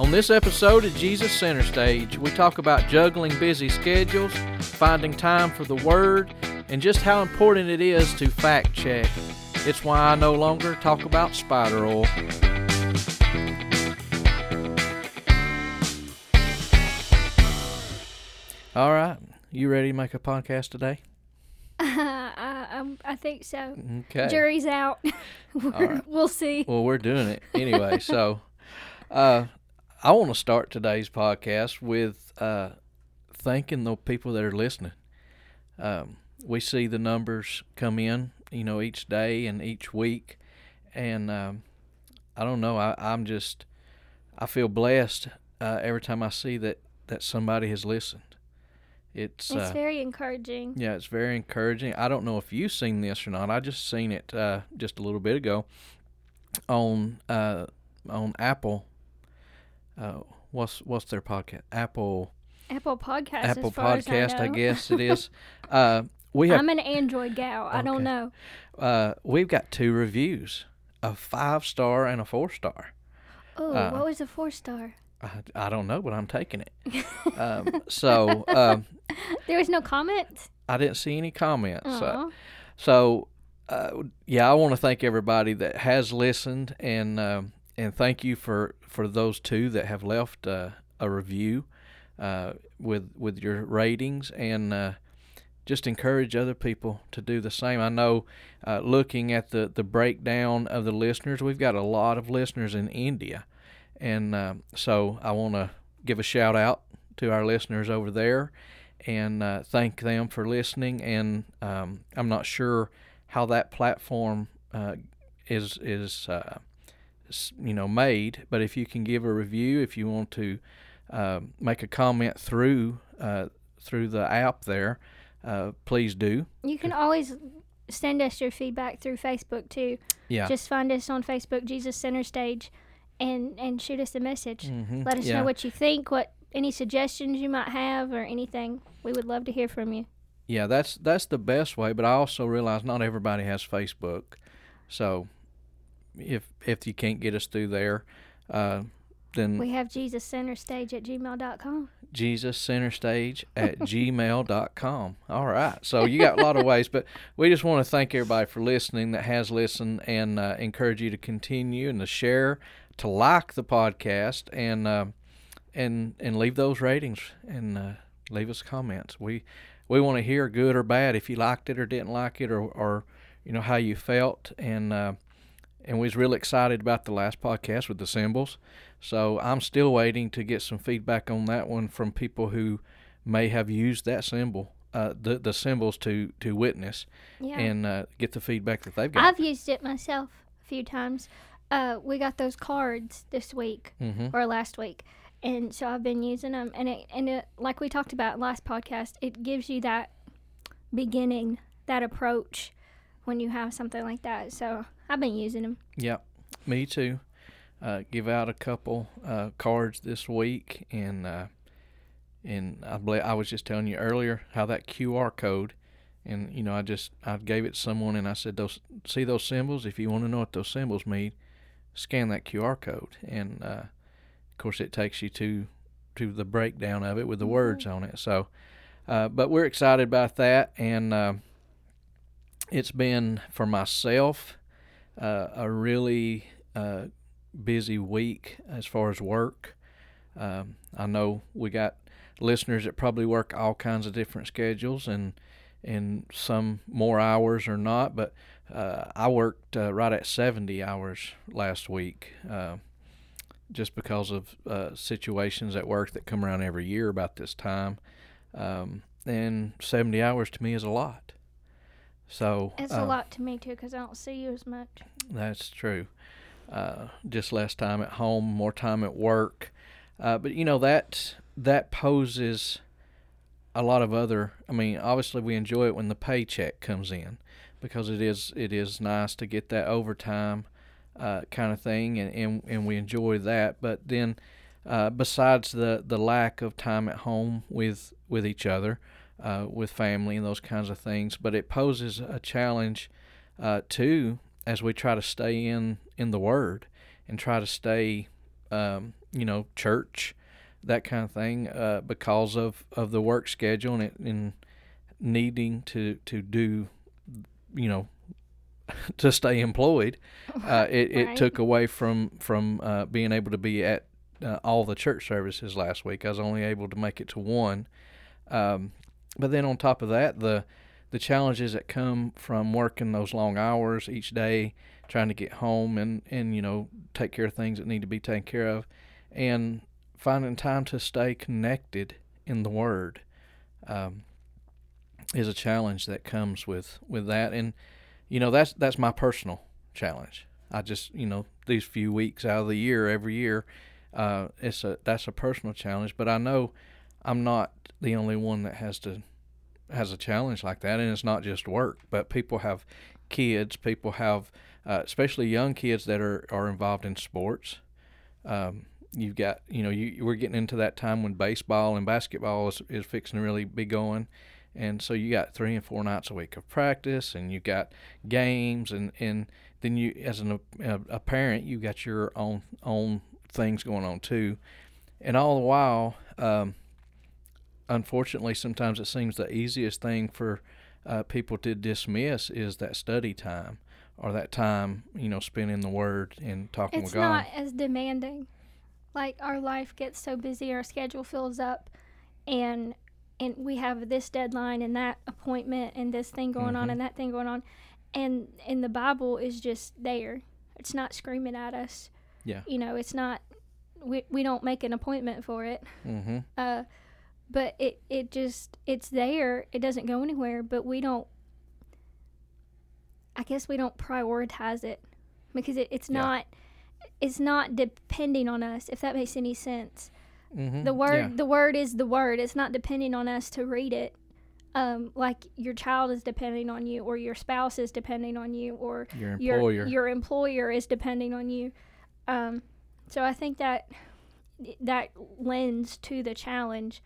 On this episode of Jesus Center Stage, we talk about juggling busy schedules, finding time for the Word, and just how important it is to fact check. It's why I no longer talk about spider oil. All right, you ready to make a podcast today? I, I'm- I think so. Okay. Jury's out. We're- right. We'll see. Well, we're doing it anyway. so, uh, I want to start today's podcast with uh, thanking the people that are listening. Um, we see the numbers come in, you know, each day and each week, and um, I don't know. I, I'm just, I feel blessed uh, every time I see that that somebody has listened. It's, It's uh, very encouraging. yeah, it's very encouraging. I don't know if you've seen this or not. I just seen it uh, just a little bit ago on uh, on Apple. Uh, what's what's their podcast? Apple Apple Podcast. Apple as far Podcast, as I, I, guess it is. uh, we have I'm an Android gal. I don't know. uh, we've got two reviews, a five star and a four star. Oh, Uh, what was a four star? I, I don't know, but I'm taking it. um, so um, There was no comment. I didn't see any comments. Uh, So, uh, yeah, I want to thank everybody that has listened, and um and thank you for, for those two that have left uh, a review uh, with with your ratings, and uh, just encourage other people to do the same. I know, uh, looking at the the breakdown of the listeners, we've got a lot of listeners in India, and uh, so I want to give a shout out to our listeners over there and uh, thank them for listening. And um, I'm not sure how that platform is is you know made, but if you can give a review, if you want to uh, make a comment through uh, through the app there, uh, please do. You can always send us your feedback through Facebook too. Yeah. Just find us on Facebook, Jesus Center Stage, and and shoot us a message. Mhm. Let us yeah. know what you think, what any suggestions you might have, or anything. We would love to hear from you. Yeah, that's that's the best way. But I also realize not everybody has Facebook, so if if you can't get us through there, uh, then We have Jesus Center Stage at gmail.com. Jesus Center Stage at gmail.com. All right. So you got a lot of ways, but we just want to thank everybody for listening that has listened and uh, encourage you to continue and to share, to like the podcast, and uh, and and leave those ratings and uh, leave us comments. We we want to hear good or bad if you liked it or didn't like it or, or you know how you felt and uh, and we was really excited about the last podcast with the symbols. So I'm still waiting to get some feedback on that one from people who may have used that symbol, uh, the the symbols to to witness Yeah. and uh, get the feedback that they've got. I've used it myself a few times. Uh, we got those cards this week hmm or last week, and so I've been using them. And it and it, like we talked about last podcast, it gives you that beginning, that approach when you have something like that. So I've been using them. Yep, me too. Uh, give out a couple uh, cards this week, and uh, and I believe I was just telling you earlier how that QR code, and you know I just I gave it to someone and I said those see those symbols. If you want to know what those symbols mean, scan that QR code, and uh, of course it takes you to to the breakdown of it with the words on it. So, uh, but we're excited about that, and uh, it's been for myself uh, a really uh, busy week as far as work. Um, I know we got listeners that probably work all kinds of different schedules and and some more hours or not, but uh, I worked uh, right at 70 hours last week uh, just because of uh, situations at work that come around every year about this time. Um, and 70 hours to me is a lot. So It's uh, a lot to me too because I don't see you as much. that's true. Uh, just less time at home, more time at work. Uh, but you know that that poses a lot of other. I mean, obviously we enjoy it when the paycheck comes in because it is it is nice to get that overtime uh, kind of thing, and, and and we enjoy that. But then, uh, besides the the lack of time at home with with each other, uh, with family and those kinds of things, but it poses a challenge uh, too as we try to stay in in the Word and try to stay um, you know, church, that kind of thing, uh, because of, of the work schedule and, it, and needing to, to do, you know, to stay employed. Uh, it, it Right. took away from from uh, being able to be at uh, all the church services last week. I was only able to make it to one. Um, but then on top of that, the the challenges that come from working those long hours each day, trying to get home and and you know take care of things that need to be taken care of, and finding time to stay connected in the Word, um, is a challenge that comes with with that. And you know that's that's my personal challenge. I just you know these few weeks out of the year every year, uh, it's a that's a personal challenge. But I know I'm not the only one that has to has a challenge like that, and it's not just work, but people have kids, people have uh, especially young kids that are are involved in sports. Um, you've got you know you we're getting into that time when baseball and basketball is, is fixing to really be going and so you got three and four nights a week of practice and you got games and and then you as an, a, a parent you got your own own things going on too and all the while um, unfortunately sometimes it seems the easiest thing for uh, people to dismiss is that study time or that time you know spent in the word and talking It's with god not as demanding. Like our life gets so busy, our schedule fills up, and and we have this deadline and that appointment and this thing going on Mhm. and that thing going on, and and the Bible is just there. It's not screaming at us. Yeah. You know, it's not. We we don't make an appointment for it. mm-hmm Uh, but it it just it's there. It doesn't go anywhere. But we don't. I guess we don't prioritize it because it, it's Yeah. not. It's not depending on us. If that makes any sense. mm-hmm The word yeah. the word is the word. It's not depending on us to read it. Um, like your child is depending on you, or your spouse is depending on you, or your your employer your employer is depending on you. Um, so I think that that lends to the challenge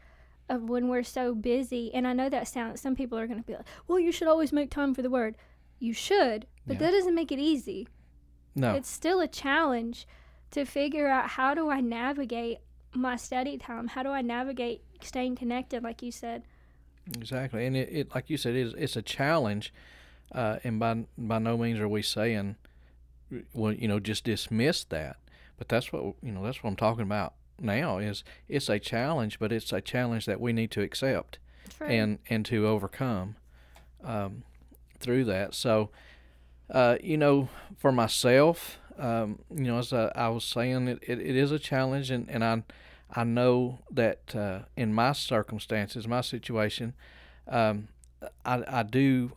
of when we're so busy. And I know that sounds. Some people are going to be like, "Well, you should always make time for the word." You should, but Yeah. that doesn't make it easy. no It's still a challenge to figure out how do I navigate my study time? How do I navigate staying connected, like you said? Exactly, and it, it like you said, it's it's a challenge, uh, and by by no means are we saying, well, you know, just dismiss that. But that's what you know. That's what I'm talking about now. Is it's a challenge, but it's a challenge that we need to accept True. and and to overcome um, through that. So, uh, you know, for myself, um, you know, as I, I was saying, it, it, it is a challenge, and, and I I know that uh, in my circumstances, my situation, um, I I do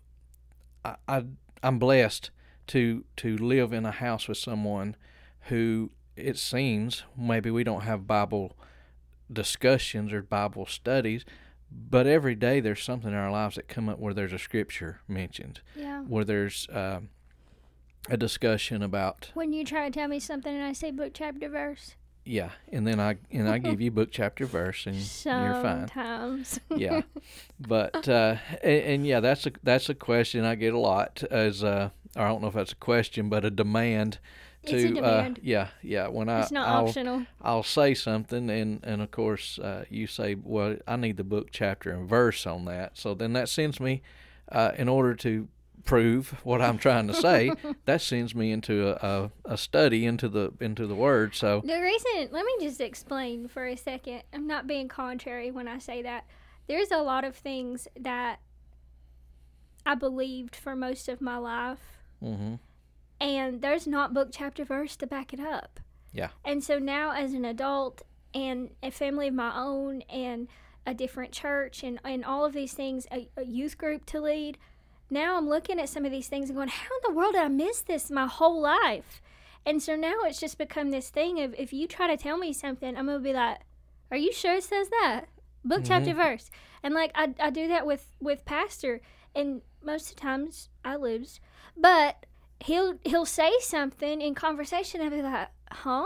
I, I I'm blessed to to live in a house with someone who it seems maybe we don't have Bible discussions or Bible studies, but every day there's something in our lives that come up where there's a scripture mentioned, yeah. where there's um a discussion about When you try to tell me something and I say book, chapter, verse, yeah, and then I and I give you book chapter verse and you're fine. sometimes. yeah, but uh, and, and yeah, that's a that's a question I get a lot as uh, I don't know if that's a question, but a demand to uh, yeah yeah when I it's not I'll, optional. I'll say something and and of course uh, you say well I need the book chapter and verse on that, so then that sends me uh, in order to prove what I'm trying to say, that sends me into a, a, a study into the into the word. So The reason, let me just explain for a second. I'm not being contrary when I say that. There's a lot of things that I believed for most of my life, hmm and there's not book, chapter, verse to back it up. Yeah. And so now, as an adult and a family of my own, and a different church, and, and all of these things, a, a youth group to lead, now I'm looking at some of these things and going, how in the world did I miss this my whole life? And so now it's just become this thing of if you try to tell me something, I'm gonna be like, "Are you sure it says that?" Book, mm-hmm. chapter, verse, and like I, I do that with with pastor, and most of the times I lose, but he'll he'll say something in conversation, and be like, "Huh?"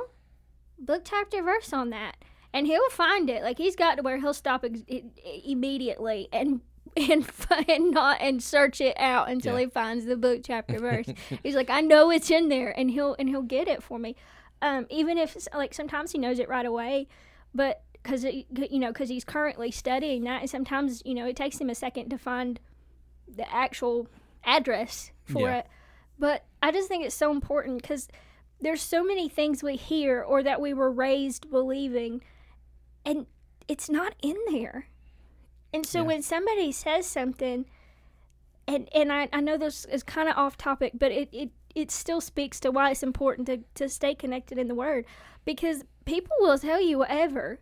Book, chapter, verse on that, and he'll find it. Like he's got to where he'll stop ex- immediately and. And, and not and search it out until Yeah. he finds the book chapter verse. He's like, I know it's in there, and he'll and he'll get it for me. um, even if like sometimes he knows it right away, but because you know because he's currently studying that, and sometimes you know it takes him a second to find the actual address for Yeah. it. But I just think it's so important because there's so many things we hear or that we were raised believing, and it's not in there. And so Yeah. when somebody says something, and and I, I know this is kind of off topic, but it, it it still speaks to why it's important to, to stay connected in the Word, because people will tell you whatever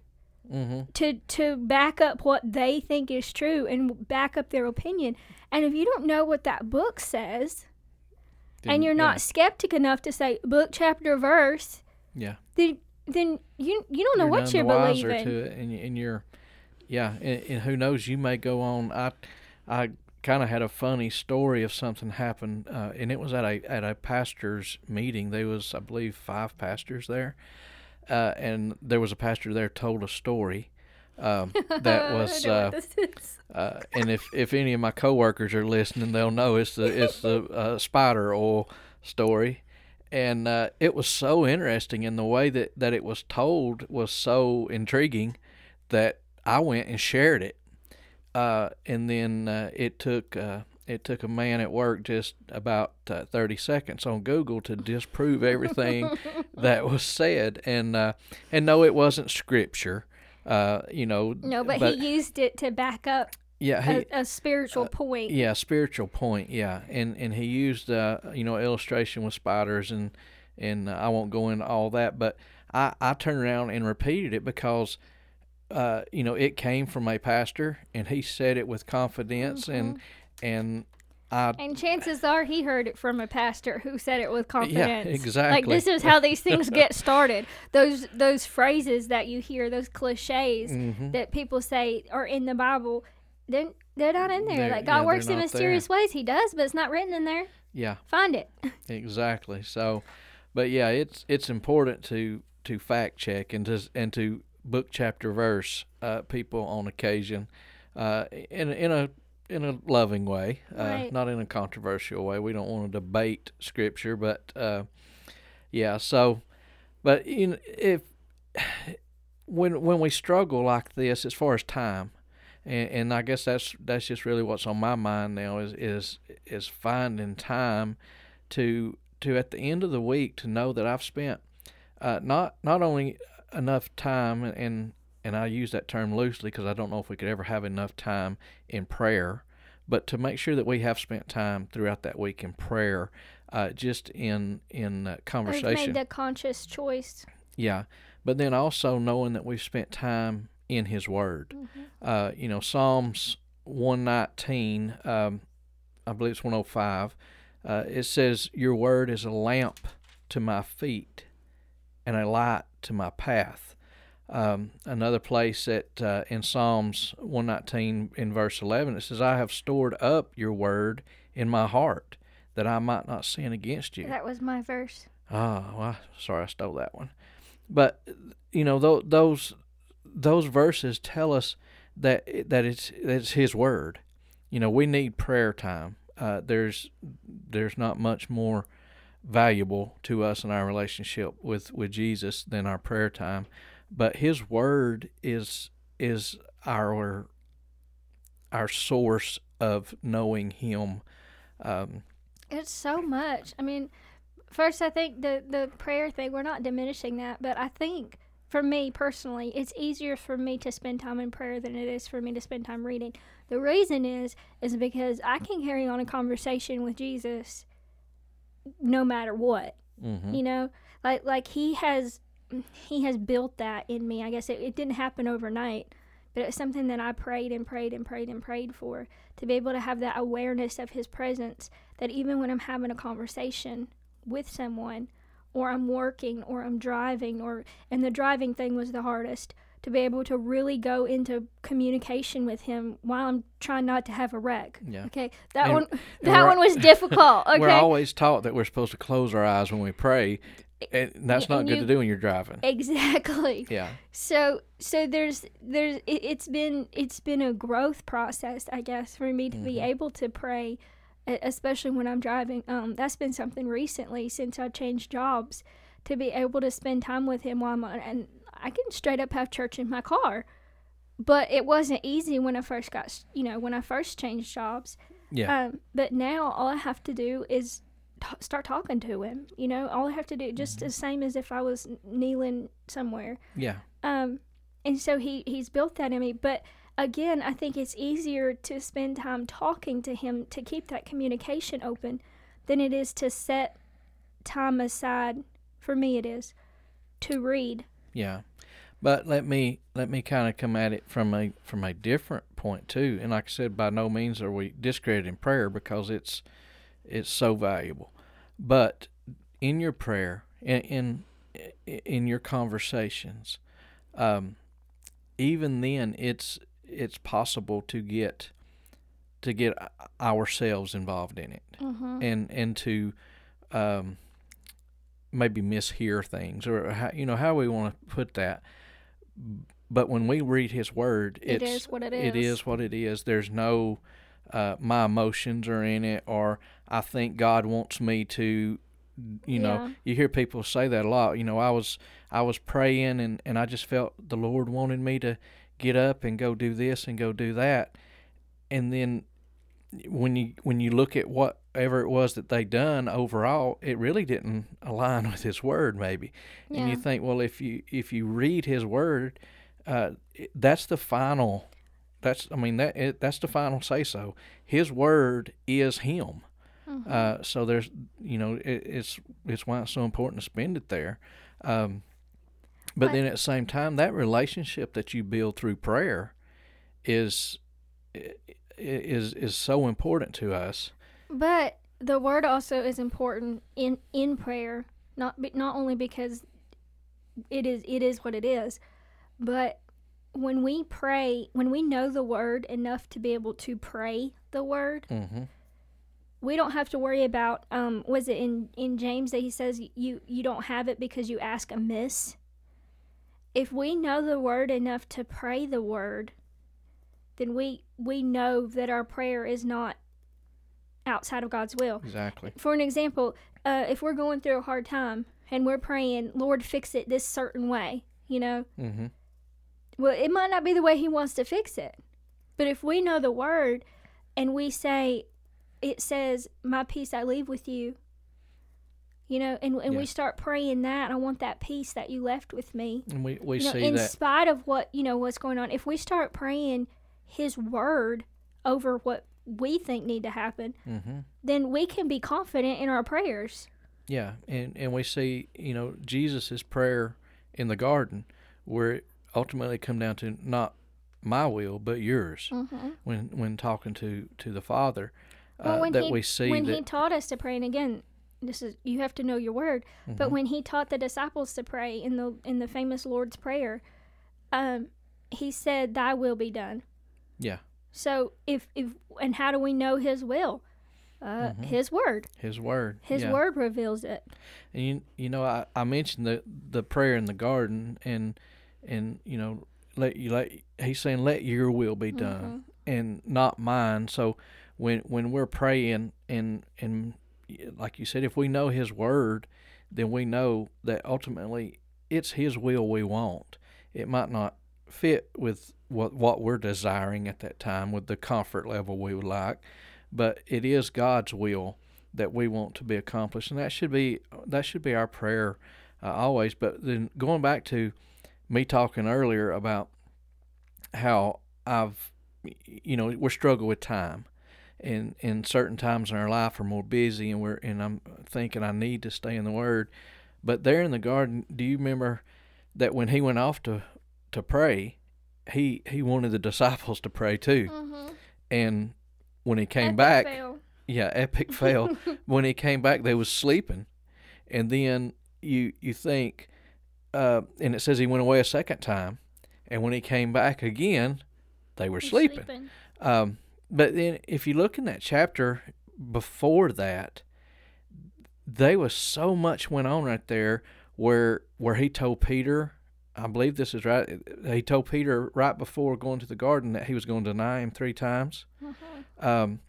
Mm-hmm. to to back up what they think is true and back up their opinion. And if you don't know what that book says, and you're not skeptic enough to say book, chapter, verse, Yeah. then then you you don't know you're what you're believing. to it, and, and you're, yeah, and, and who knows? You may go on. I, I kind of had a funny story of something happened, uh, and it was at a at a pastor's meeting. There was, I believe, five pastors there, uh, and there was a pastor there told a story. Um, that was, uh, uh, and if, if any of my coworkers are listening, they'll know it's the it's the uh, spider oil story, and uh, it was so interesting, and the way that, that it was told was so intriguing that I went and shared it, uh, and then uh, it took uh, it took a man at work just about uh, thirty seconds on Google to disprove everything that was said, and uh, and no, it wasn't scripture. Uh, you know, no, but, he used it to back up yeah, he, a, a spiritual point. yeah, spiritual point. Yeah, and and he used uh, you know illustration with spiders and and uh, I won't go into all that, but I I turned around and repeated it because uh, you know it came from a pastor and he said it with confidence and and I And chances are he heard it from a pastor who said it with confidence. Like exactly. Like this is how these things get started. Those those phrases that you hear, those cliches Mhm. that people say are in the Bible, they're they're not in there. They're- like God they're works in mysterious ways. He does, but it's not written in there. yeah, Find it. exactly. So, but yeah, it's it's important to to fact check and to and to book chapter verse uh, people on occasion, uh, in in a in a loving way, uh, Right. not in a controversial way. We don't want to debate scripture, but uh, yeah. So, but you know, if when when we struggle like this, as far as time, and, and I guess that's that's just really what's on my mind now is is is finding time to to at the end of the week to know that I've spent uh, not not only enough time and and I use that term loosely because I don't know if we could ever have enough time in prayer, but to make sure that we have spent time throughout that week in prayer, uh, just in in uh, conversation. made the conscious choice. Yeah, but then also knowing that we've spent time in His Word. Uh, you know, Psalms one nineteen, um, I believe it's one hundred five. Uh, it says, "Your Word is a lamp to my feet, and a light to my path." Um, another place at uh, in Psalms one nineteen in verse eleven, it says, "I have stored up your Word in my heart, that I might not sin against you." That was my verse. Ah, well, sorry, I stole that one. But you know, tho- those those verses tell us that that it's it's His word. You know, we need prayer time. Uh, there's there's not much more valuable to us in our relationship with with Jesus than our prayer time. But His word is is our our source of knowing Him. Um, It's so much. I mean, first I think the the prayer thing. We're not diminishing that, but I think for me personally, it's easier for me to spend time in prayer than it is for me to spend time reading. The reason is is because I can carry on a conversation with Jesus no matter what. mhm. You know, like like he has he has built that in me. I guess it, it didn't happen overnight, but it's something that I prayed and prayed and prayed and prayed for to be able to have that awareness of his presence that even when I'm having a conversation with someone or I'm working or I'm driving or and the driving thing was the hardest to be able to really go into communication with him while I'm trying not to have a wreck. Yeah. Okay. That And- one that one was difficult. Okay. We're always taught that we're supposed to close our eyes when we pray, and that's Yeah, not and good you- to do when you're driving. exactly. Yeah, So so there's there's it, it's been it's been a growth process, I guess, for me to be Mhm. able to pray, especially when I'm driving. Um, that's been something recently since I changed jobs, to be able to spend time with him while I'm on and I can straight up have church in my car. But it wasn't easy when I first got, you know, when I first changed jobs. Yeah. Um, but now all I have to do is t- start talking to him. You know, all I have to do just the same as if I was kneeling somewhere. yeah. Um, and so he he's built that in me. But again, I think it's easier to spend time talking to him to keep that communication open than it is to set time aside. For me, it is to read. Yeah. But let me let me kind of come at it from a from a different point too. And like I said, by no means are we discrediting prayer because it's it's so valuable. But in your prayer, in in, in your conversations, um, even then, it's it's possible to get to get ourselves involved in it Mm-hmm. and and to um, maybe mishear things or how, you know how we want to put that. But when we read His Word, It it's is what it it is. is what it is. There's no uh, my emotions are in it, or I think God wants me to. You know, Yeah. you hear people say that a lot. You know, I was I was praying and and I just felt the Lord wanted me to get up and go do this and go do that, and then when you when you look at whatever it was that they done overall, it really didn't align with His Word, maybe. And you think, well, if you if you read His Word, uh, that's the final. That's I mean that it, that's the final say so. His Word is Him. Mhm. Uh, so there's you know it, it's it's why it's so important to spend it there. Um, but then at the same time, that relationship that you build through prayer is is is so important to us. But the word also is important in in prayer, not not only because it is it is what it is, but when we pray, when we know the word enough to be able to pray the word, hmm we don't have to worry about um was it in in James that he says you you don't have it because you ask amiss. If we know the word enough to pray the word, then we we know that our prayer is not outside of God's will. Exactly. For an example, uh, if we're going through a hard time and we're praying, Lord, fix it this certain way, you know, hmm well, it might not be the way He wants to fix it. But if we know the word and we say, it says, My peace I leave with you, you know, and, and we start praying that, I want that peace that you left with me. And we we you know, see in that. spite of what, you know, what's going on, if we start praying His word over what we think need to happen, hmm then we can be confident in our prayers. Yeah, and and we see you know Jesus's prayer in the garden, where it ultimately come down to not my will but yours. Mm-hmm. When when talking to to the Father, Well, when that he, we see when that. he taught us to pray, and again, this is you have to know your word. But Mhm. when he taught the disciples to pray in the in the famous Lord's prayer, um, he said, "Thy will be done." Yeah. So if if and how do we know His will? Uh, Mhm. His word. His word. His yeah. word reveals it. And you, you know, I, I mentioned the the prayer in the garden, and and you know, let you let he's saying, let your will be done, and not mine. So when when we're praying, and and like you said, if we know His word, then we know that ultimately it's His will we want. It might not fit with what what we're desiring at that time, with the comfort level we would like, but it is God's will that we want to be accomplished, and that should be that should be our prayer uh, always. But then going back to me talking earlier about how I've, you know, we're struggling with time, and and certain times in our life are more busy, and we're and I'm thinking I need to stay in the Word. But there in the garden, do you remember that when he went off to to pray, he he wanted the disciples to pray too, Mm-hmm. and when he came back, Fail. yeah, epic fail. when he came back, they was sleeping, and then you you think, uh, and it says he went away a second time, and when he came back again, they were He's sleeping. Um, but then if you look in that chapter before that, they was so much went on right there where where he told Peter. I believe this is right. He told Peter right before going to the garden that he was going to deny him three times Mhm. um,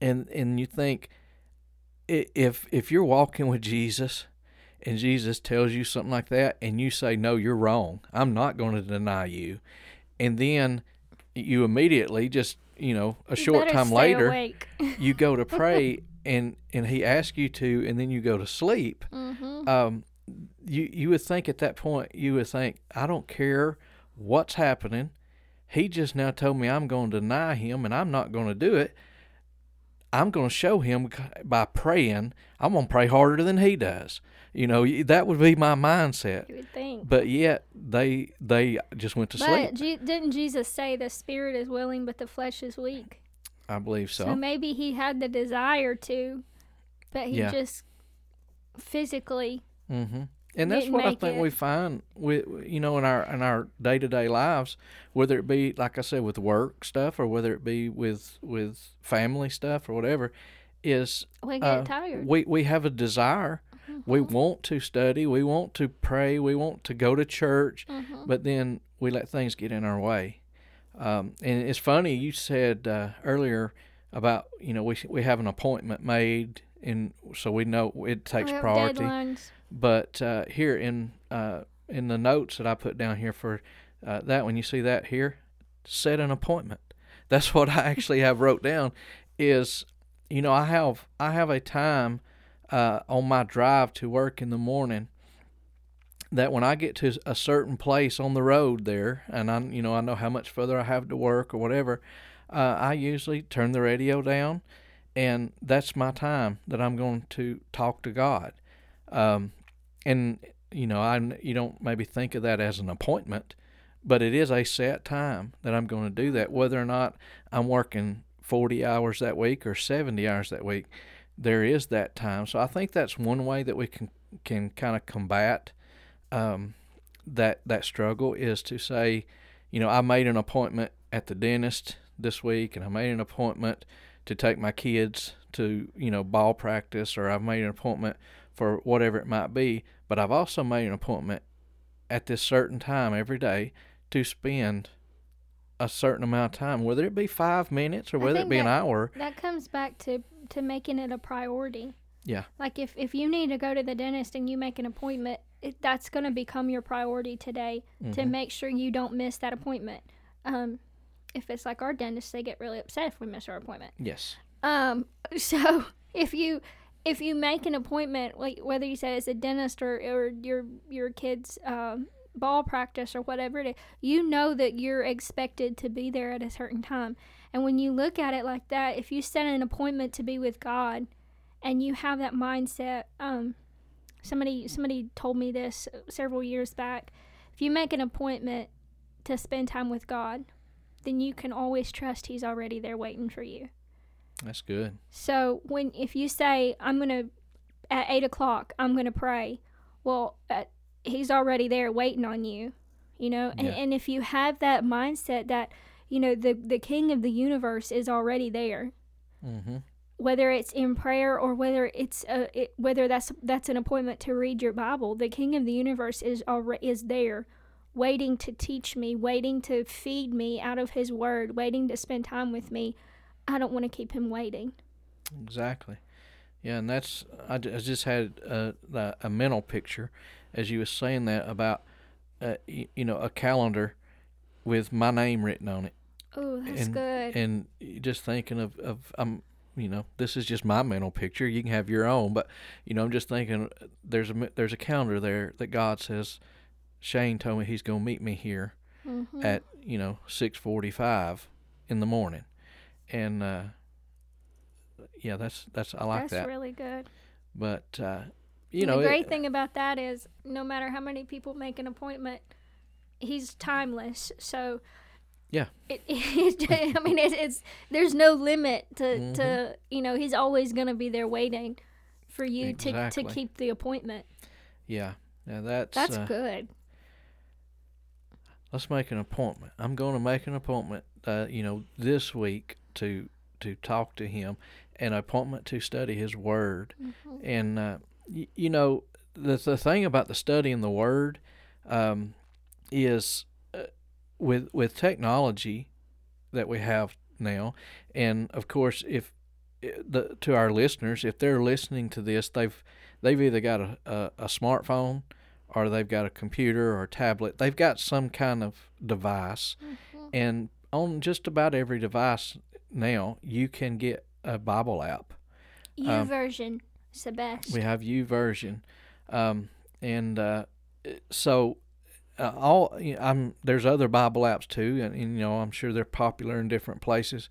and and you think if if you're walking with Jesus and Jesus tells you something like that, and you say, No, you're wrong. I'm not going to deny you. And then you immediately just, you know, a short time later, you go to pray and and he asks you to and then you go to sleep. Mm-hmm. um you you would think at that point you would think i don't care what's happening. He just now told me i'm going to deny him and i'm not going to do it. I'm going to show him by praying. I'm going to pray harder than he does you know that would be my mindset You would think. but yet they they just went to But sleep Je- didn't Jesus say the spirit is willing but the flesh is weak? i believe So, so maybe he had the desire to, but he Yeah. just physically. hmm And that's what I think it. we find with you know in our in our day to day lives, whether it be like I said with work stuff or whether it be with with family stuff or whatever, is We get uh, tired. we we have a desire. We Mhm. want to study. We want to pray. We want to go to church, Mhm. but then we let things get in our way. Um, and it's funny you said uh, earlier about you know we we have an appointment made, and so we know it takes We priority. Deadlines. But uh, here in uh, in the notes that I put down here for uh, that one, you see that here, set an appointment. That's what I actually have wrote down. Is you know I have I have a time uh, on my drive to work in the morning that when I get to a certain place on the road there, and I you know I know how much further I have to work or whatever, uh, I usually turn the radio down, and that's my time that I'm going to talk to God. Um, and you know, I you don't maybe think of that as an appointment, but it is a set time that I'm going to do that. Whether or not I'm working 40 hours that week or 70 hours that week, there is that time. So I think that's one way that we can can kind of combat um, that that struggle is to say, you know, I made an appointment at the dentist this week, and I made an appointment to take my kids to you know ball practice, or I've made an appointment for whatever it might be. But I've also made an appointment at this certain time every day to spend a certain amount of time, whether it be five minutes or whether it be an hour. That comes back to to making it a priority. Yeah. Like if if you need to go to the dentist and you make an appointment, it, that's going to become your priority today to Mhm. make sure you don't miss that appointment. Um, if it's like our dentist, they get really upset if we miss our appointment. Yes. Um, so if you if you make an appointment, like whether you say it's a dentist or, or your your kid's um, ball practice or whatever it is, you know that you're expected to be there at a certain time. And when you look at it like that, if you set an appointment to be with God, and you have that mindset, um, somebody somebody told me this several years back. If you make an appointment to spend time with God, then you can always trust He's already there waiting for you. That's good. So when if you say I'm gonna at eight o'clock I'm gonna pray, well uh, he's already there waiting on you, you know. And Yeah. and if you have that mindset that you know the the King of the universe is already there, Mm-hmm. whether it's in prayer or whether it's a, it, whether that's that's an appointment to read your Bible, the King of the universe is already is there, waiting to teach me, waiting to feed me out of His Word, waiting to spend time with me. I don't want to keep Him waiting. Exactly. Yeah, and that's I, I just had a, a a mental picture as you was saying that about uh, y- you know a calendar with my name written on it, Oh, that's And- good. and just thinking of of um you know this is just my mental picture. You can have your own, but you know I'm just thinking there's a there's a calendar there that God says Shane told me He's gonna meet me here Mhm. at you know six forty five in the morning, and uh, yeah that's that's I like that's that. really good. But uh, you And know, the it- great thing about that is, no matter how many people make an appointment, he's timeless. So Yeah. it, it, I mean, it's, it's there's no limit to Mhm. to you know he's always gonna be there waiting for you to Exactly. to keep the appointment. yeah, yeah, that's That's uh, good. let's make an appointment. I'm going to make an appointment, uh, you know, this week to to talk to him, an appointment to study his word. Mhm. And uh, y- you know, the the thing about the studying the word um, is with with technology that we have now, and of course, if uh, the to our listeners, if they're listening to this, they've they've either got a, a, a smartphone or they've got a computer or a tablet. They've got some kind of device, Mhm. and on just about every device now, you can get a Bible app. U Um, version, is the best. We have YouVersion, um, and uh, so uh, all you know, I'm there's other Bible apps too, and, and you know I'm sure they're popular in different places,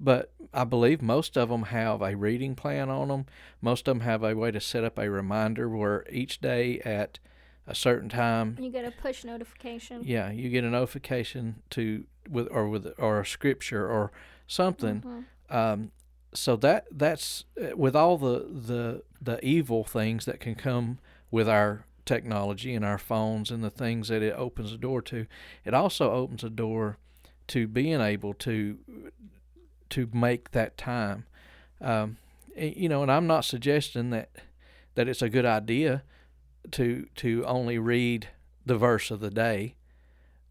but I believe most of them have a reading plan on them. Most of them have a way to set up a reminder where each day at a certain time, you get a push notification. yeah, you get a notification to with or with or a scripture or something Mhm. um, so that that's uh, with all the, the the evil things that can come with our technology and our phones and the things that it opens the door to it also opens a door to being able to to make that time um, you know and I'm not suggesting that that it's a good idea to to only read the verse of the day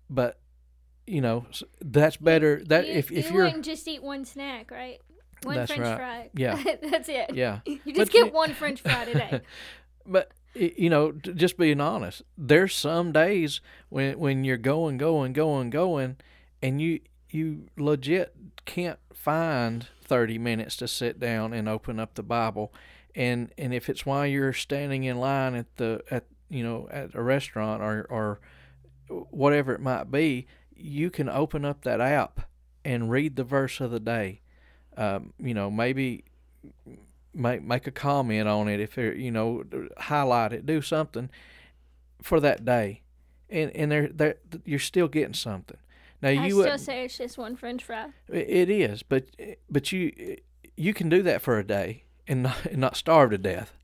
but you know that's better that you, if if you you're just eat one snack, right? One French right. fry. Yeah. that's it. yeah You But just you- get one French fry today. but you know, just being honest, there's some days when when you're going, going, going, going, and you you legit can't find 30 minutes to sit down and open up the Bible, and and if it's while you're standing in line at the at you know at a restaurant or or whatever it might be, you can open up that app and read the verse of the day. Um, you know, maybe make make a comment on it if you know highlight it, do something for that day, and and they're, they're you're still getting something. Now I you still say it's just one French fry. it is, but but you you can do that for a day and not and not starve to death.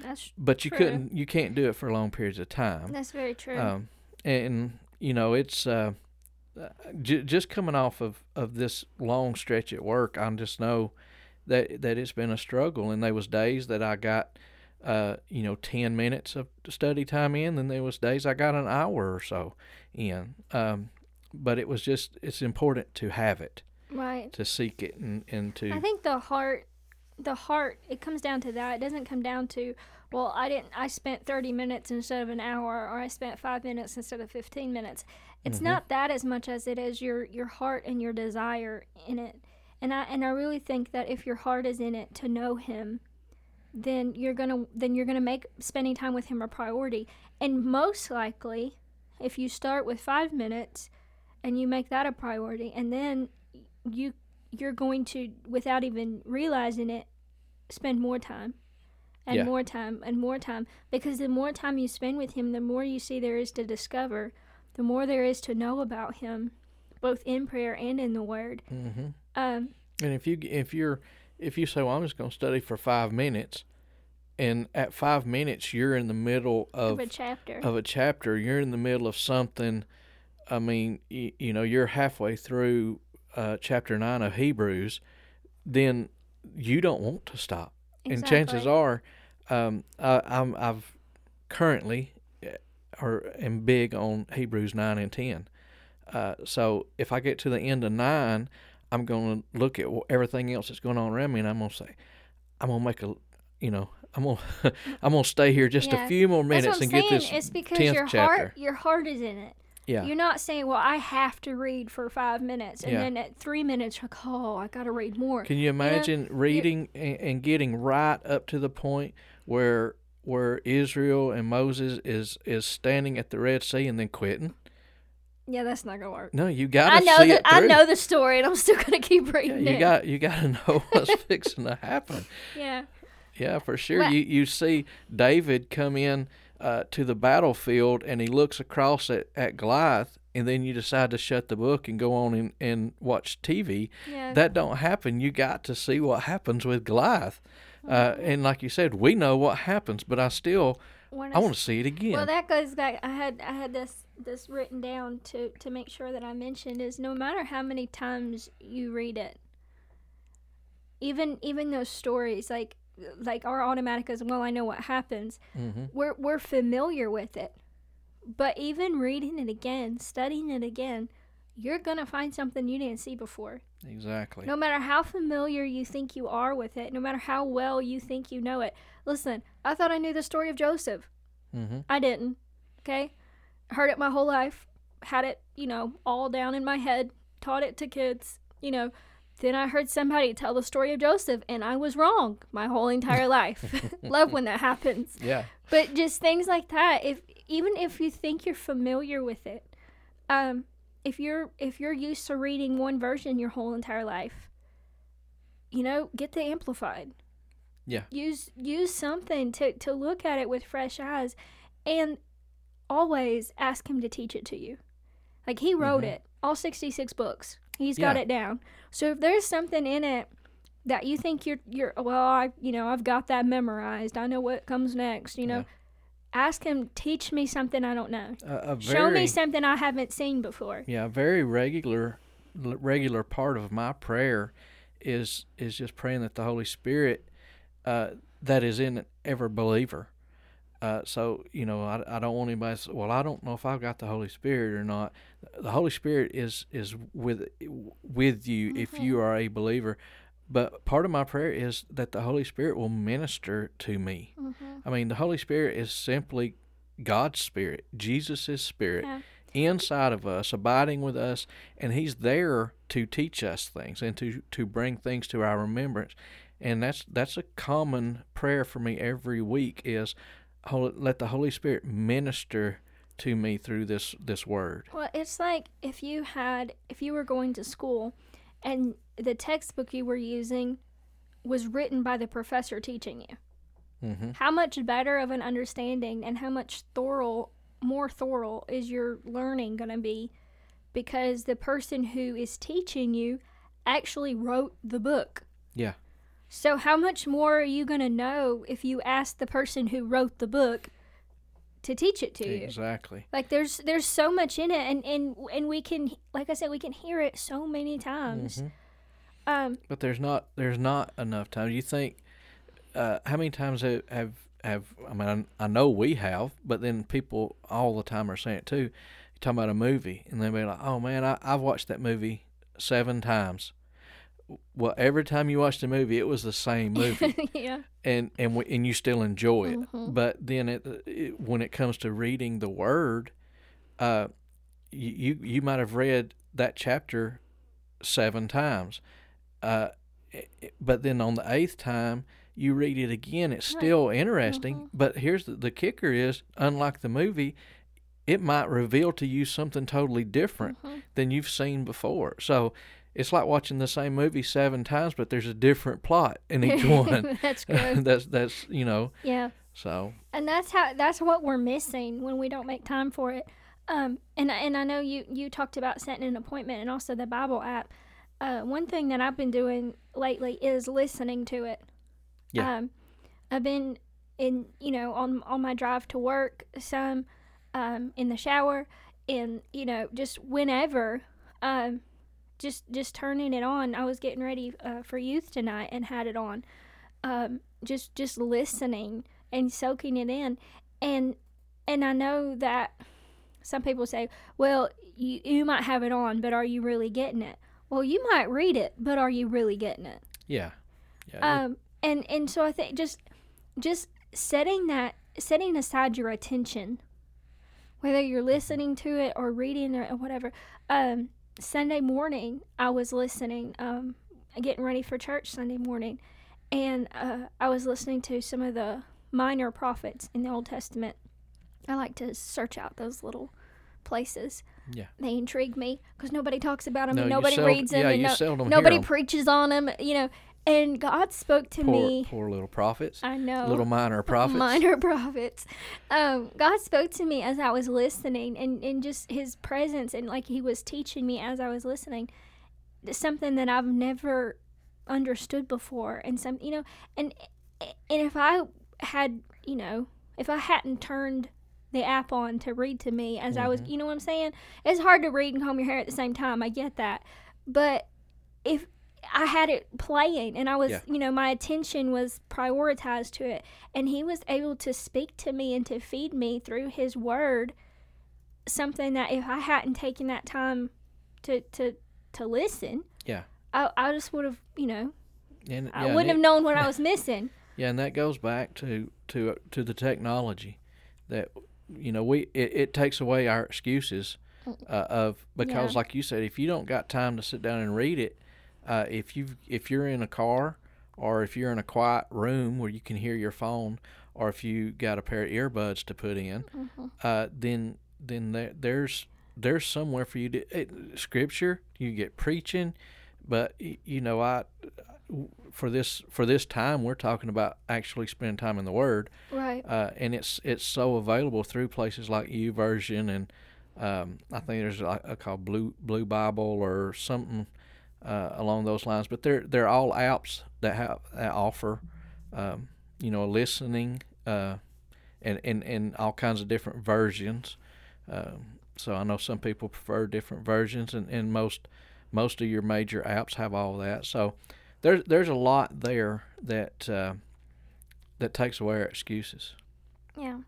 That's But you True. couldn't you can't do it for long periods of time. that's very true. Um, and you know it's uh, uh, j- just coming off of, of this long stretch at work. I just know that that it's been a struggle, and there was days that I got uh, you know ten minutes of study time in, and there was days I got an hour or so in. Um, but it was just it's important to have it, right. to seek it, and, and to I think the heart, the heart, it comes down to that. It doesn't come down to, well, I didn't, I spent 30 minutes instead of an hour, or I spent five minutes instead of 15 minutes. It's Mhm. not that as much as it is your your heart and your desire in it. And I and I really think that if your heart is in it to know Him, then you're gonna then you're gonna make spending time with Him a priority. And most likely, if you start with five minutes, and you make that a priority, and then you you're going to without even realizing it spend more time and Yeah. more time and more time because the more time you spend with him the more you see there is to discover the more there is to know about him both in prayer and in the word hmm um And if you if you're if you say, "Well, I'm just going to study for five minutes," and at five minutes you're in the middle of, of a chapter of a chapter, you're in the middle of something. I mean, you, you know, you're halfway through uh, chapter nine of Hebrews, then you don't want to stop. And chances are, um, I, I'm I've currently uh, or am big on Hebrews nine and ten. Uh, so if I get to the end of nine, I'm going to look at everything else that's going on around me, and I'm going to say, I'm going to make a, you know, I'm going to I'm to stay here just Yeah. a few more minutes and saying. get this. it's because 10th your chapter. heart your heart is in it Yeah, you're not saying well i have to read for five minutes and Yeah. then at three minutes you're like oh i gotta read more Can you imagine reading and, and getting right up to the point where where Israel and Moses is is standing at the Red Sea and then quitting? Yeah that's not gonna work No, you got to I know see that it I know the story, and I'm still gonna keep reading. Yeah, you it. got you got to know what's fixing to happen. yeah, Yeah, for sure. Well- You you see David come in uh, to the battlefield and he looks across at, at Goliath, and then you decide to shut the book and go on and, and watch TV. yeah. That don't happen. You got to see what happens with Goliath. Uh, Mm-hmm. and like you said, we know what happens, but I still When I want to see it again. Well, that goes back. I had I had this this written down to to make sure that I mentioned is no matter how many times you read it, even even those stories like like our automatic as well. I know what happens. hmm We're we're familiar with it, but even reading it again, studying it again, you're gonna find something you didn't see before. Exactly. No matter how familiar you think you are with it, no matter how well you think you know it, listen, I thought I knew the story of Joseph. Mm-hmm. I didn't. Okay? Heard it my whole life. Had it, you know, all down in my head. Taught it to kids. You know, then I heard somebody tell the story of Joseph and I was wrong my whole entire life. Love when that happens. Yeah. But just things like that, if even if you think you're familiar with it, um, if you're if you're used to reading one version your whole entire life, you know, get the amplified. Yeah. Use use something to to look at it with fresh eyes, and always ask him to teach it to you. Like he wrote Mhm. it, all sixty six books. He's got it down. So if there's something in it that you think you're you're well, I you know I've got that memorized. I know what comes next. You know, Yeah. ask him teach me something I don't know. A, a Show me something I haven't seen before. yeah, a very regular regular part of my prayer is is just praying that the Holy Spirit uh, that is in every believer. Uh, so you know, I, I don't want anybody. To say, well, I don't know if I've got the Holy Spirit or not. The Holy Spirit is is with with you if you are a believer. But part of my prayer is that the Holy Spirit will minister to me. Mm-hmm. I mean, the Holy Spirit is simply God's Spirit, Jesus' Spirit Yeah. inside of us, abiding with us, and He's there to teach us things and to, to bring things to our remembrance. And that's that's a common prayer for me every week is let the Holy Spirit minister to me through this this word. Well, it's like if you had if you were going to school, and the textbook you were using was written by the professor teaching you. hmm How much better of an understanding and how much thorough, more thorough is your learning going to be because the person who is teaching you actually wrote the book. Yeah. So how much more are you going to know if you ask the person who wrote the book to teach it to you? Exactly. Like there's there's so much in it and and and we can like I said we can hear it so many times. Mhm. Um But there's not there's not enough time. You think uh, how many times have, have have I mean I, I know we have, but then people all the time are saying it too. You talking about a movie, and they'll be like, "Oh man, I, I've watched that movie seven times." Well, every time you watched the movie, it was the same movie, yeah. and and w- and you still enjoy it. Mhm. But then it, it when it comes to reading the Word, uh, you you, you might have read that chapter seven times, uh, but then on the eighth time you read it again, it's Right. still interesting. Mhm. But here's the, the kicker: is unlike the movie, it might reveal to you something totally different Mhm. than you've seen before. So. It's like watching the same movie seven times, but there's a different plot in each one. that's good. that's that's you know Yeah. so And that's how that's what we're missing when we don't make time for it. Um and and I know you you talked about setting an appointment and also the Bible app. Uh one thing that I've been doing lately is listening to it. Yeah. Um I've been in you know on on my drive to work some um in the shower and you know just whenever um just just turning it on. I was getting ready uh, for youth tonight and had it on. Um, just just listening and soaking it in, and and I know that some people say, well, you you might have it on, but are you really getting it? Well, you might read it, but are you really getting it? yeah yeah Um, and and so I think just just setting that setting aside your attention, whether you're listening to it or reading it or whatever. Um, Sunday morning, I was listening, um, getting ready for church Sunday morning, and uh, I was listening to some of the minor prophets in the Old Testament. I like to search out those little places. Yeah. They intrigue me because nobody talks about them No, and nobody seld- reads them yeah, and no- hear preaches on them, you know. And God spoke to poor, me. poor little prophets, I know. little minor prophets. Minor prophets. Um, God spoke to me as I was listening, and, and just His presence, and like He was teaching me as I was listening, something that I've never understood before, and some, you know, and and if I had, you know, if I hadn't turned the app on to read to me as I was, Mhm. you know what I'm saying? It's hard to read and comb your hair at the same time. I get that, but if I had it playing and I was, Yeah. you know, my attention was prioritized to it. And he was able to speak to me and to feed me through his word something that if I hadn't taken that time to, to, to listen, Yeah. I, I just would have, you know, And, I wouldn't have it- known what I was missing. Yeah, and that goes back to to to the technology that you know we it, it takes away our excuses uh, of because Yeah. like you said if you don't got time to sit down and read it uh, if you if you're in a car or if you're in a quiet room where you can hear your phone or if you got a pair of earbuds to put in Mhm. uh, then then there, there's there's somewhere for you to it, scripture you get preaching but you know I for this for this time we're talking about actually spending time in the word Right. uh, and it's it's so available through places like YouVersion and um, I think there's like a called Blue Blue Bible or something uh, along those lines. But they're they're all apps that have that offer um, you know listening uh, and, and and all kinds of different versions. Um, so I know some people prefer different versions, and, and most most of your major apps have all that. So there's there's a lot there that uh, that takes away our excuses. Yeah.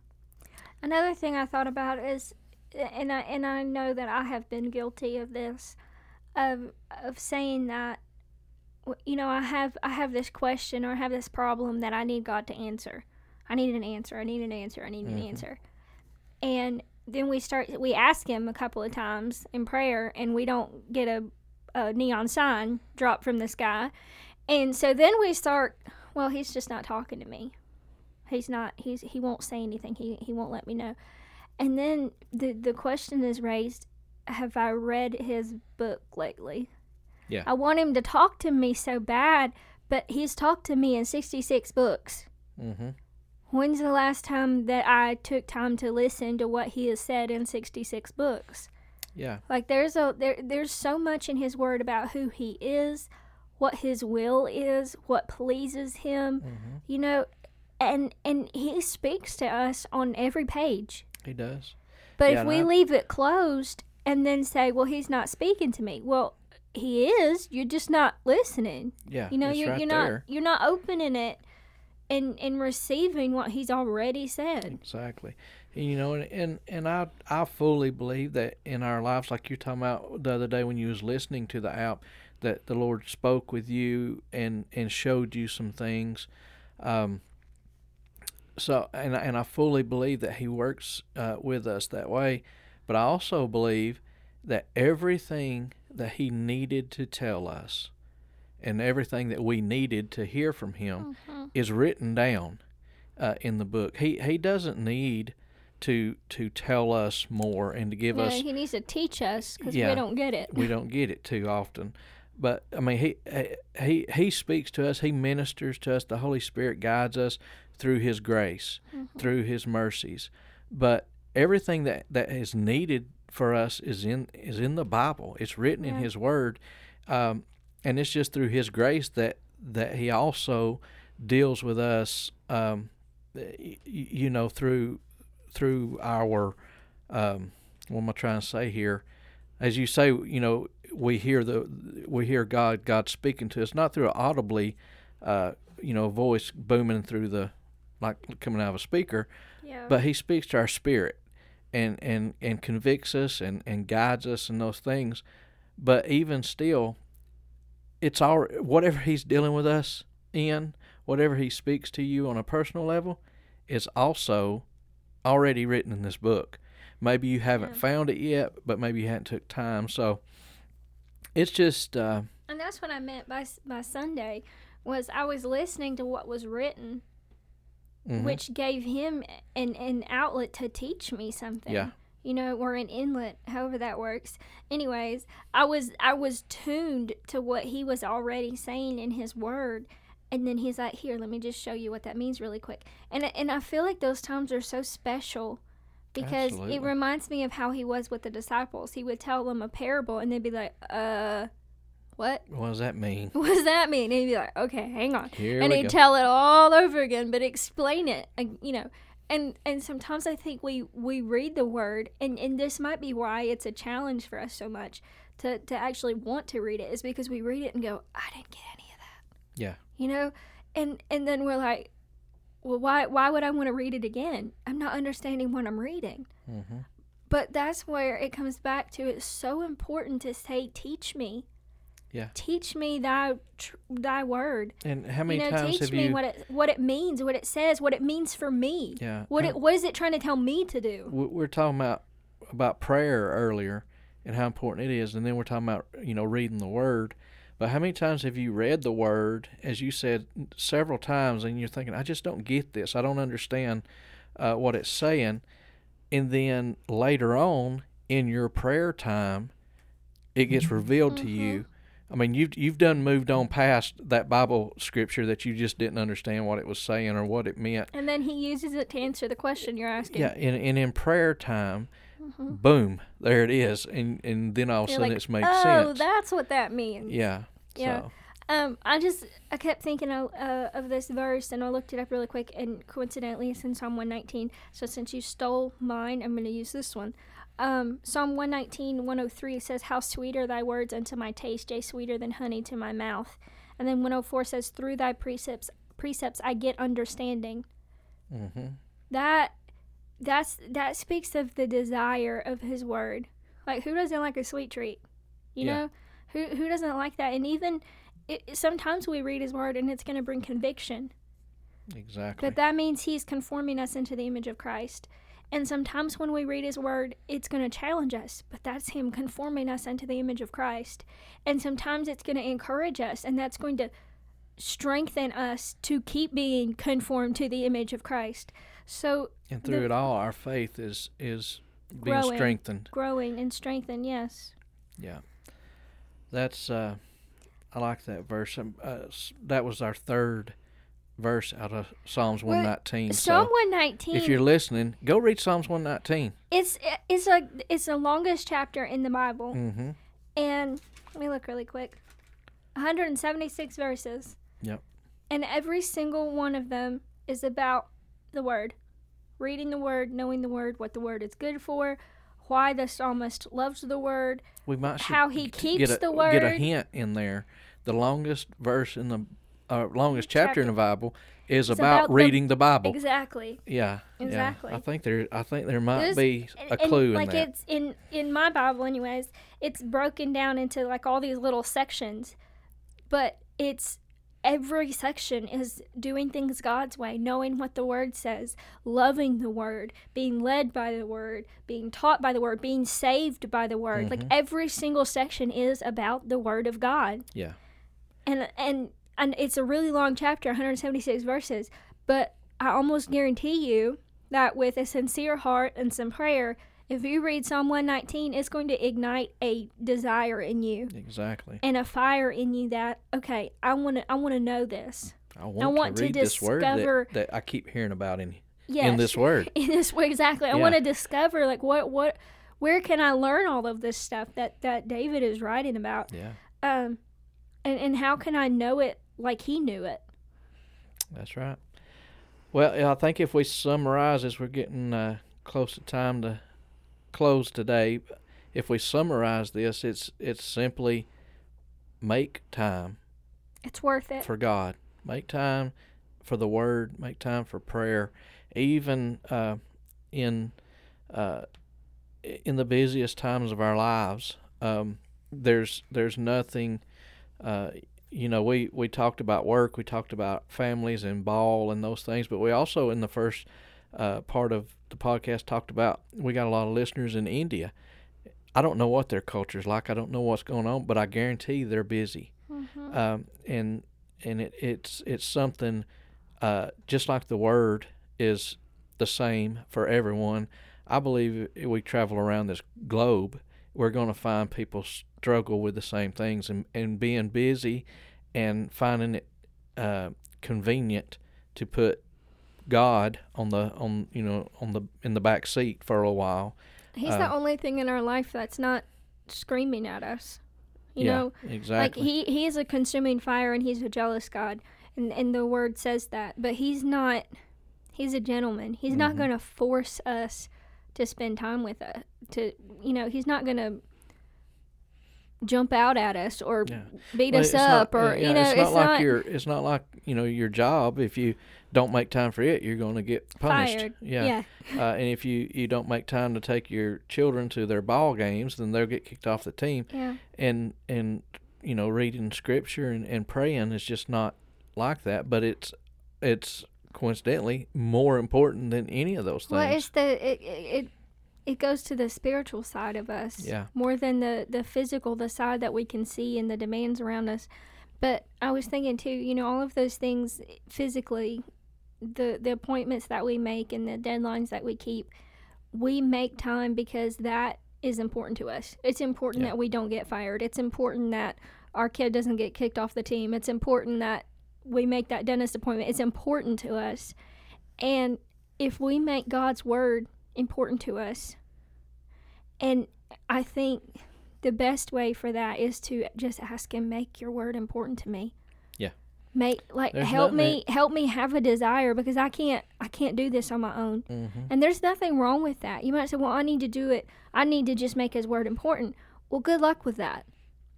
Another thing I thought about is, and I and I know that I have been guilty of this, of of saying that, you know, I have I have this question or I have this problem that I need God to answer. I need an answer. I need an answer. I need an Mhm. answer. And then we start. We ask Him a couple of times in prayer, and we don't get a, a neon sign drop from the sky. And so then we start. Well, He's just not talking to me he's not he's he won't say anything he he won't let me know and then the the question is raised have i read his book lately Yeah. i want him to talk to me so bad but he's talked to me in 66 books Mm-hmm. when's the last time that i took time to listen to what he has said in 66 books Yeah. like there's a there there's so much in his word about who he is what his will is what pleases him Mm-hmm. you know and and he speaks to us on every page He does. but Yeah, if we I- leave it closed and then say well he's not speaking to me well he is you're just not listening Yeah. you know you're, right you're there. not you're not opening it and and receiving what he's already said Exactly. You know, and, and and I I fully believe that in our lives, like you're talking about the other day when you was listening to the app, that the Lord spoke with you and and showed you some things. Um. So and and I fully believe that He works uh, with us that way, but I also believe that everything that He needed to tell us, and everything that we needed to hear from Him, Mhm. is written down uh, in the book. He he doesn't need to to tell us more and to give yeah, us. he needs to teach us because Yeah. we don't get it We don't get it too often, but I mean he he he speaks to us. He ministers to us. The Holy Spirit guides us through His grace, Mhm. through His mercies. But everything that that is needed for us is in is in the Bible. It's written in His Word, um, and it's just through His grace that that He also deals with us. Um, you know, through through our um, what am I trying to say here? As you say, you know, we hear the we hear God God speaking to us not through an audibly, uh, you know, voice booming through the like coming out of a speaker, yeah but He speaks to our spirit, and and and convicts us and and guides us in those things. But even still, it's all whatever He's dealing with us in, whatever He speaks to you on a personal level, is also already written in this book. Maybe you haven't Yeah. found it yet, but maybe you hadn't took time. So it's just uh, And that's what I meant by by Sunday was I was listening to what was written, mhm. which gave him an an outlet to teach me something. Yeah. You know, or an inlet, however that works. Anyways, I was I was tuned to what he was already saying in his word. And then he's like, "Here, let me just show you what that means really quick." And and I feel like those times are so special because Absolutely. it reminds me of how he was with the disciples. He would tell them a parable and they'd be like, "Uh, what?" what does that mean? what does that mean? And he'd be like, okay, hang on. Here and he'd go. tell it all over again, but explain it, uh, you know. And and sometimes I think we we read the word, and and this might be why it's a challenge for us so much to to actually want to read it is because we read it and go, I didn't get any of that. Yeah. You know, and and then we're like, well, why why would I want to read it again? I'm not understanding what I'm reading. hmm But that's where it comes back to. It's so important to say, teach me Yeah. Teach me thy tr- thy word. And how many you know, times teach have me you? what it what it means, what it says, what it means for me. yeah. What it what is it trying to tell me to do? we- we're talking about about prayer earlier and how important it is, and then we're talking about you know reading the Word. But how many times have you read the Word, as you said several times, and you're thinking, I just don't get this, I don't understand uh, what it's saying, and then later on in your prayer time, it gets revealed to you. I mean, you've you've done moved on past that Bible scripture that you just didn't understand what it was saying or what it meant. And then he uses it to answer the question you're asking. Yeah, and, and in prayer time, Mhm. boom, there it is, and and then all of a sudden like, it's makes oh, sense. Oh, that's what that means. yeah. Yeah. So, Um, I just I kept thinking of, uh, of this verse and I looked it up really quick and coincidentally it's in Psalm 119. So since you stole mine, I'm going to use this one. Um, Psalm 119, 103 says, "How sweet are thy words unto my taste, yea, sweeter than honey to my mouth." And then 104 says, "Through thy precepts precepts I get understanding." hmm That that's that speaks of the desire of his word. Like who doesn't like a sweet treat? You Yeah. know, who who doesn't like that? And even it, sometimes we read his word and it's going to bring conviction, exactly. but that means he's conforming us into the image of Christ. And sometimes when we read his word, it's going to challenge us, but that's him conforming us into the image of Christ. And sometimes it's going to encourage us, and that's going to strengthen us to keep being conformed to the image of Christ. So and through the- it all, our faith is is being Growing. strengthened. growing and strengthen, yes. Yeah. That's uh, I like that verse. Um, uh, that was our third verse out of Psalms one nineteen. Psalm So one nineteen. if you're listening, go read Psalms one nineteen. it's it's a it's the longest chapter in the Bible, Mm-hmm. and let me look really quick. 176 verses. Yep. And every single one of them is about the word, reading the word, knowing the word, what the word is good for, why the psalmist loves the word, We might how he keeps a, the Get a hint in there. The longest verse in the uh, longest chapter, in the Bible is It's about, about the- reading the Bible. Exactly. Yeah, Exactly. Yeah. I think there. I think there might There's- be a and, clue in like that. it's in in my bible anyways it's broken down into like all these little sections but it's every section is doing things god's way knowing what the word says loving the word being led by the word being taught by the word being saved by the word like Mhm. every single section is about the word of god Yeah. and and and it's a really long chapter 176 verses but i almost guarantee you that with a sincere heart and some prayer if you read psalm 119 it's going to ignite a desire in you. Exactly. and a fire in you that okay i want to i want to know this. I want, want to to read this word that, that I keep hearing about in yes. in this word. in this way exactly. I want to discover like what what where can i learn all of this stuff that that david is writing about? Yeah, um and and how can i know it like he knew it that's right. Well, I think if we summarize as we're getting uh, close to time to close today, if we summarize this, it's it's simply make time it's worth it for God. Make time for the Word. Make time for prayer. Even uh, in uh, in the busiest times of our lives, um, there's there's nothing. You know, we we talked about work. We talked about families and ball and those things. But we also in the first uh, part of the podcast talked about we got a lot of listeners in India. I don't know what their culture's like. I don't know what's going on, but I guarantee they're busy Mhm. um, and and it, it's it's something uh, just like the word is the same for everyone. I believe we travel around this globe, we're going to find people struggle with the same things, and, and being busy and finding it uh, convenient to put God on the on you know on the in the back seat for a while. He's Uh, the only thing in our life that's not screaming at us. You yeah, know, exactly. like he he is a consuming fire and he's a jealous God, and and the word says that. But he's not. He's a gentleman. He's not Mhm. going to force us to spend time with us. To you know, he's not going to jump out at us or Yeah. beat Well, us it's not- up or yeah, you know, it's not like your it's not like you know your job. If you don't make time for it, you're going to get punished. fired. Yeah. yeah. Uh, and if you you don't make time to take your children to their ball games, then they'll get kicked off the team. Yeah. And and you know reading scripture and, and praying is just not like that. But it's it's coincidentally more important than any of those things. Well, it's the it, it it goes to the spiritual side of us. Yeah. More than the the physical, the side that we can see and the demands around us. But I was thinking too, you know, all of those things physically, the the appointments that we make and the deadlines that we keep, we make time because that is important to us. It's important Yeah. that we don't get fired. It's important that our kid doesn't get kicked off the team. It's important that we make that dentist appointment. It's important to us. And if we make God's word important to us, and I think the best way for that is to just ask him, make your word important to me. Yeah. Make like There's help me help me have a desire because I can't I can't do this on my own. mm-hmm. And there's nothing wrong with that. You might say, well, I need to do it. I need to just make his word important. Well, good luck with that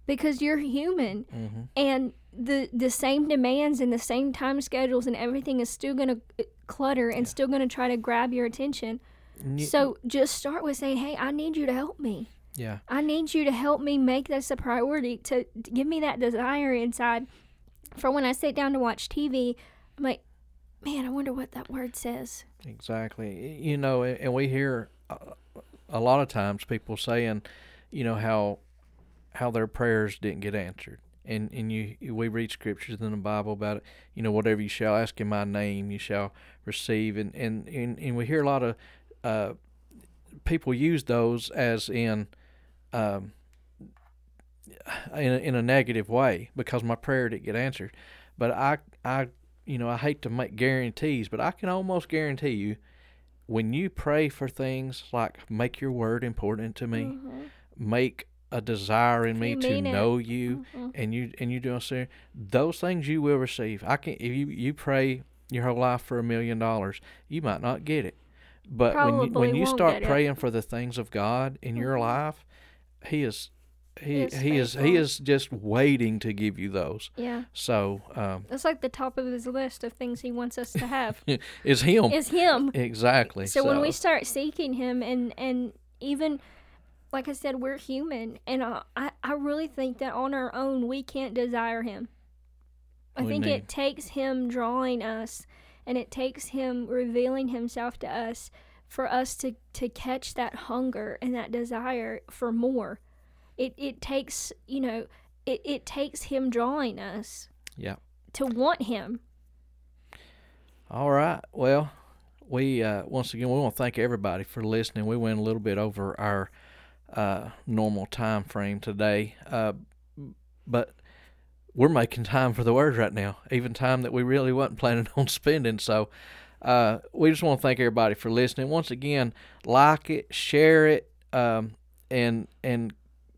because you're human Mm-hmm. and the the same demands and the same time schedules and everything is still going to clutter and still going to try to grab your attention. So just start with saying, "Hey, I need you to help me. yeah, I need you to help me make this a priority to, to give me that desire inside for when I sit down to watch TV. I'm like, man, I wonder what that word says. Exactly. You know, and we hear uh, a lot of times people saying, you know, how how their prayers didn't get answered. And and you we read scriptures in the Bible about it. You know, whatever you shall ask in my name, you shall receive. And and and, and we hear a lot of uh, people use those as in. Um, in a, in a negative way because my prayer didn't get answered, but I I you know I hate to make guarantees, but I can almost guarantee you when you pray for things like make your word important to me, Mhm. make a desire in me to it. know you, Mhm. and you and you doing so those things you will receive. I can if you you pray your whole life for a million dollars, you might not get it, but when you when you start get it. praying for the things of God in your Mhm. life, He is. He, He is he is he is just waiting to give you those. Yeah, So um, that's like the top of his list of things he wants us to have. is him is him. exactly. So, when we start seeking him, and and even like I said, we're human, and I I, I really think that on our own we can't desire him. I We think need- it takes him drawing us, and it takes him revealing himself to us for us to to catch that hunger and that desire for more. It it takes you know it it takes him drawing us yeah. to want him. All right. Well, we uh, once again we want to thank everybody for listening. We went a little bit over our uh, normal time frame today, uh, but we're making time for the word right now, even time that we really wasn't planning on spending. So. Uh, we just want to thank everybody for listening. Once again, like it, share it, um, and and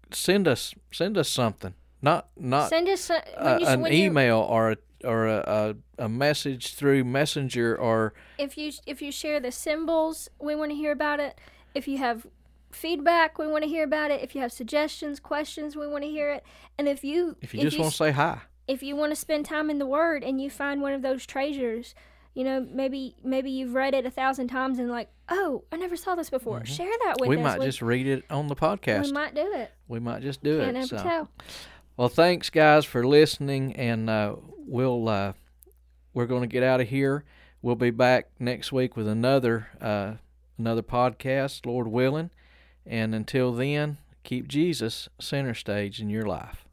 send us send us something. Not not Send us a, you, an you- email or a or a, a, a message through messenger or if you if you share the symbols, we want to hear about it. If you have feedback, we want to hear about it. If you have suggestions, questions, we want to hear it. And if you if you just want to say hi if you want to spend time in the Word and you find one of those treasures, you know maybe maybe you've read it a thousand times and like, oh, I never saw this before. Share that with Mm-hmm. we us. might we, just read it on the podcast we might do it. we might just do Can't it ever so. tell. well thanks guys for listening and uh, we'll uh, we're going to get out of here we'll be back next week with another uh, another podcast lord willing and until then keep jesus center stage in your life